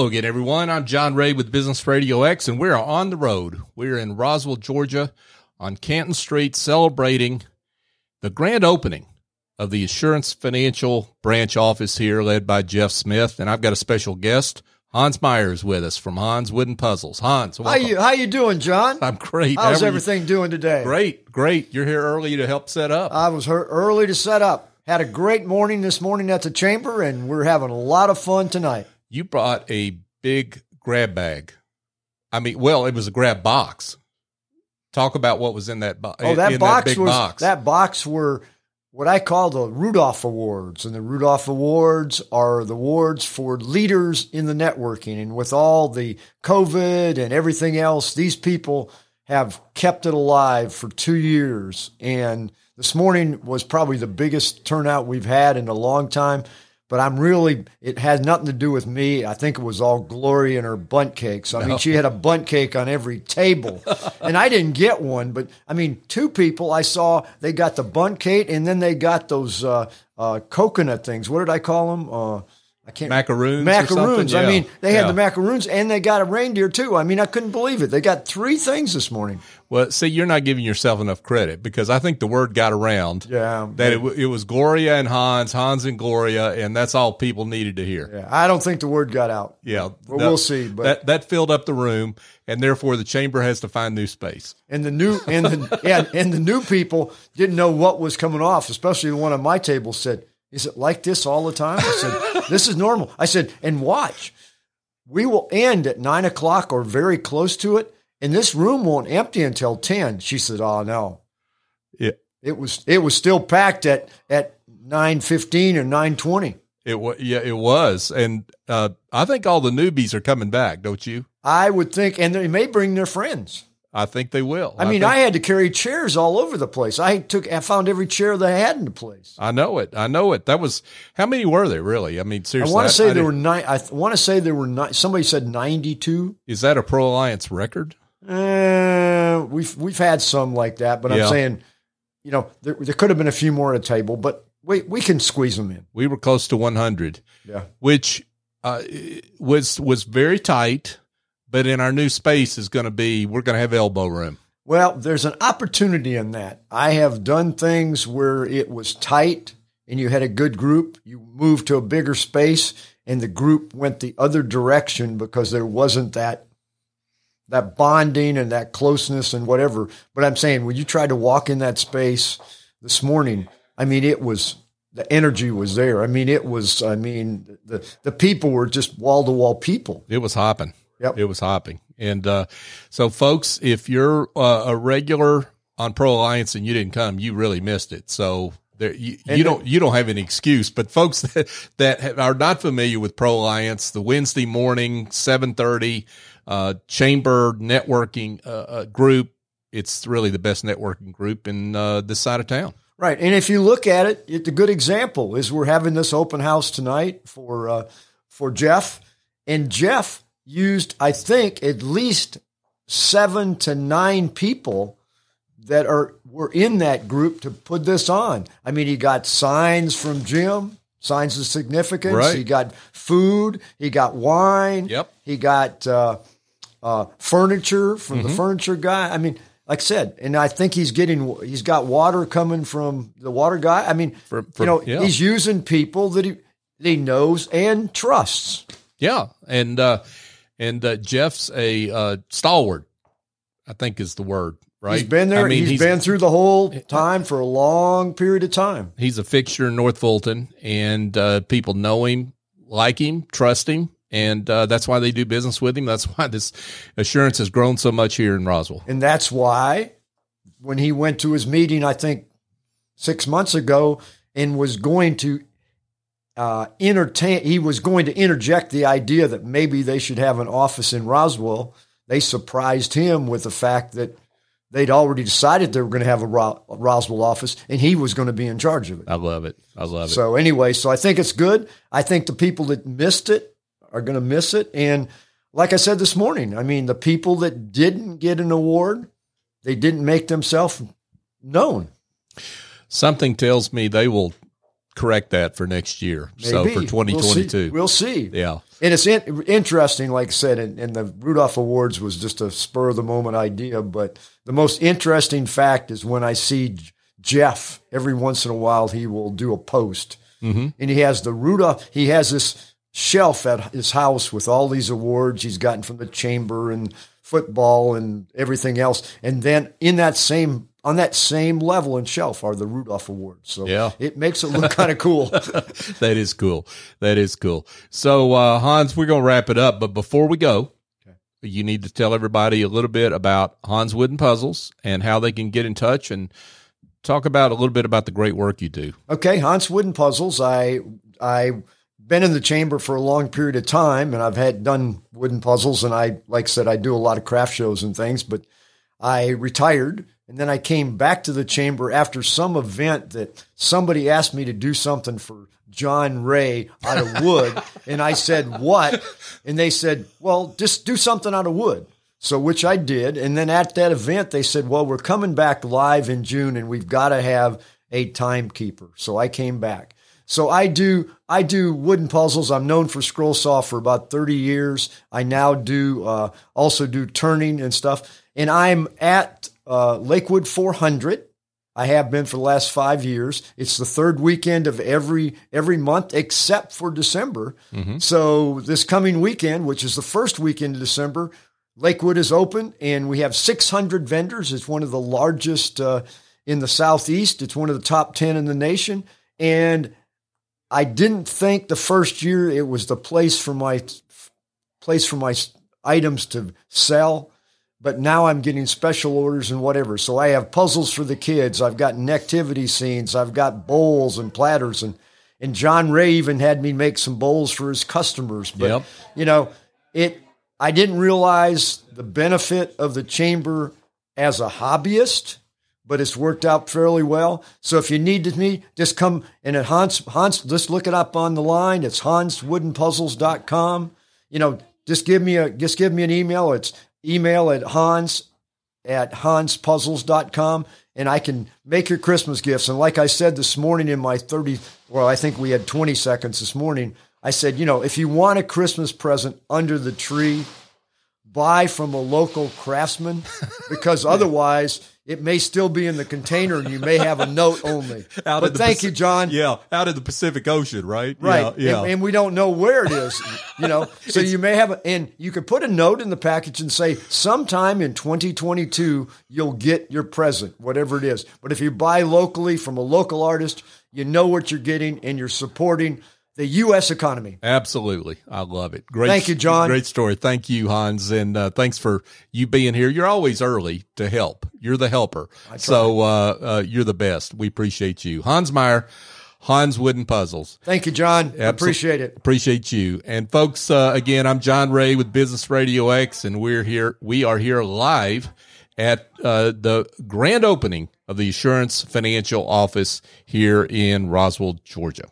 Hello again, everyone. I'm John Ray with Business Radio X, and we're on the road. We're in Roswell, Georgia, on Canton Street, celebrating the grand opening of the Assurance Financial branch office here, led by Jeff Smith. And I've got a special guest, Hans Myers, with us from Hans Wooden Puzzles. Hans, How welcome. you How you doing, John? I'm great. How's How are you? everything doing today? Great, great. You're here early to help set up. I was her early to set up. Had a great morning this morning at the chamber, and we're having a lot of fun tonight. You brought a big grab bag. I mean, well, it was a grab box. Talk about what was in that, bo- Oh, that box big was box. that box were what I call the Rudolph Awards, and the Rudolph Awards are the awards for leaders in the networking. And with all the COVID and everything else, these people have kept it alive for two years. And this morning was probably the biggest turnout we've had in a long time. But I'm really, it had nothing to do with me. I think it was all Glory and her Bundt cakes. I mean, she had a Bundt cake on every table. and I didn't get one, but I mean, two people I saw, they got the Bundt cake and then they got those uh, uh, coconut things. What did I call them? Uh, I can't Macaroons Macaroons. something? I mean, they had Yeah. the macaroons and they got a reindeer too. I mean, I couldn't believe it. They got three things this morning. well, see, you're not giving yourself enough credit because I think the word got around Yeah. that it, it was Gloria and Hans, Hans and Gloria, and that's all people needed to hear. Yeah, I don't think the word got out. Yeah, Well, that- we'll see, but- that that filled up the room, and therefore the chamber has to find new space. And the new and the yeah, and the new people didn't know what was coming off, especially the one on my table said, Is it like this all the time? I said, This is normal. I said, and watch. We will end at nine o'clock or very close to it, and this room won't empty until ten. She said, Oh no. Yeah, It was it was still packed at at nine fifteen or nine twenty. it was. Yeah, it was, and uh, I think all the newbies are coming back, don't you? I would think and they may bring their friends. I think they will. I mean, think- I had to carry chairs all over the place. I took I found every chair that I had in the place. I know it. I know it. That was how many were there really? I mean, seriously. I want to say there didn't- were nine. I want to say there were nine. Somebody said ninety-two. Is that a Pro Alliance record? Uh, we've we've had some like that, but Yeah. I'm saying, you know, there, there could have been a few more at a table, but we we can squeeze them in. We were close to 100, Yeah, which uh, was was very tight. But in our new space is going to be we're going to have elbow room. Well, there's an opportunity in that. I have done things where it was tight and you had a good group. You moved to a bigger space and the group went the other direction because there wasn't that that bonding and that closeness and whatever. But I'm saying when you tried to walk in that space this morning, I mean it was the energy was there. I mean it was I mean the the people were just wall to wall people. It was hopping. Yep. It was hopping. And uh, so, folks, if you're uh, a regular on Pro Alliance and you didn't come, you really missed it. So there, you, you don't you don't have any excuse. But folks that that are not familiar with Pro Alliance, the Wednesday morning seven thirty uh, chamber networking uh, uh, group, it's really the best networking group in uh, this side of town. Right. And if you look at it, it's a good example is we're having this open house tonight for uh, for Jeff. And Jeff used, I think, at least seven to nine people that are were in that group to put this on. I mean, he got signs from Jim, signs of significance. Right. He got food. He got wine. Yep. He got uh, uh, furniture from Mm-hmm. the furniture guy. I mean, like I said, and I think he's getting he's got water coming from the water guy. I mean, For- for- you know, yeah. he's using people that he that he knows and trusts. Yeah, and uh, and uh, Jeff's a uh, stalwart. I think is the word. Right. He's been there. I mean, he's been through the whole time for a long period of time. he's a fixture in North Fulton, and uh, people know him, like him, trust him, and uh, that's why they do business with him. That's why this assurance has grown so much here in Roswell. And that's why when he went to his meeting, I think six months ago, and was going to uh, entertain, he was going to interject the idea that maybe they should have an office in Roswell. They surprised him with the fact that they'd already decided they were going to have a Ro- Roswell office, and he was going to be in charge of it. I love it. I love it. So anyway, so I think it's good. I think the people that missed it are going to miss it. And like I said this morning, I mean, the people that didn't get an award, they didn't make themselves known. Something tells me they will correct that for next year. Maybe. So for 2022. We'll see. we'll see. Yeah. And it's in, interesting, like I said, and, and, the Rudolph Awards was just a spur of the moment idea. But the most interesting fact is when I see Jeff every once in a while, he will do a post, mm-hmm. and he has the Rudolph. He has this shelf at his house with all these awards he's gotten from the chamber and football and everything else. And then in that same on that same level and shelf are the Rudolph Awards. So yeah. it makes it look kind of cool. that is cool. That is cool. So uh, Hans, we're gonna wrap it up, but before we go, okay. you need to tell everybody a little bit about Hans Wooden Puzzles and how they can get in touch and talk about a little bit about the great work you do. Okay, Hans Wooden Puzzles. I I been in the chamber for a long period of time and I've had done wooden puzzles and I like I said I do a lot of craft shows and things, but I retired and then I came back to the chamber after some event that somebody asked me to do something for John Ray out of wood. and I said, What? And they said, Well, just do something out of wood. So, which I did. And then at that event, they said, Well, we're coming back live in June and we've got to have a timekeeper. So I came back. So I do I do wooden puzzles. I'm known for scroll saw for about 30 years. I now do uh, also do turning and stuff. And I'm at uh, Lakewood 400. I have been for the last five years. It's the third weekend of every every month except for December. Mm-hmm. So this coming weekend, which is the first weekend of December, Lakewood is open, and we have 600 vendors. It's one of the largest uh, in the southeast. It's one of the top 10 in the nation, and I didn't think the first year it was the place for my place for my items to sell, but now I'm getting special orders and whatever. So I have puzzles for the kids. I've got nativity scenes. I've got bowls and platters and and John Ray even had me make some bowls for his customers. But yep. you know, it I didn't realize the benefit of the chamber as a hobbyist but it's worked out fairly well. So if you need me, just come and at Hans, Hans, just look it up on the line. It's hanswoodenpuzzles.com. You know, just give me a, just give me an email. It's email at hans at hanspuzzles.com and I can make your Christmas gifts. And like I said this morning in my 30, well, I think we had 20 seconds this morning. I said, you know, if you want a Christmas present under the tree, buy from a local craftsman because otherwise it may still be in the container and you may have a note only. out but thank you, John. Yeah, out of the Pacific Ocean, right? Right. Yeah. And, and we don't know where it is, you know. So you may have, a, and you could put a note in the package and say, sometime in 2022, you'll get your present, whatever it is. But if you buy locally from a local artist, you know what you're getting and you're supporting – the U.S. economy. Absolutely. I love it. Great. Thank you, John. Great story. Thank you, Hans. And uh, thanks for you being here. You're always early to help. You're the helper. So uh, uh, you're the best. We appreciate you. Hans Meyer, Hans Wooden Puzzles. Thank you, John. Absol- appreciate it. Appreciate you. And folks, uh, again, I'm John Ray with Business Radio X, and we're here. We are here live at uh, the grand opening of the Assurance Financial Office here in Roswell, Georgia.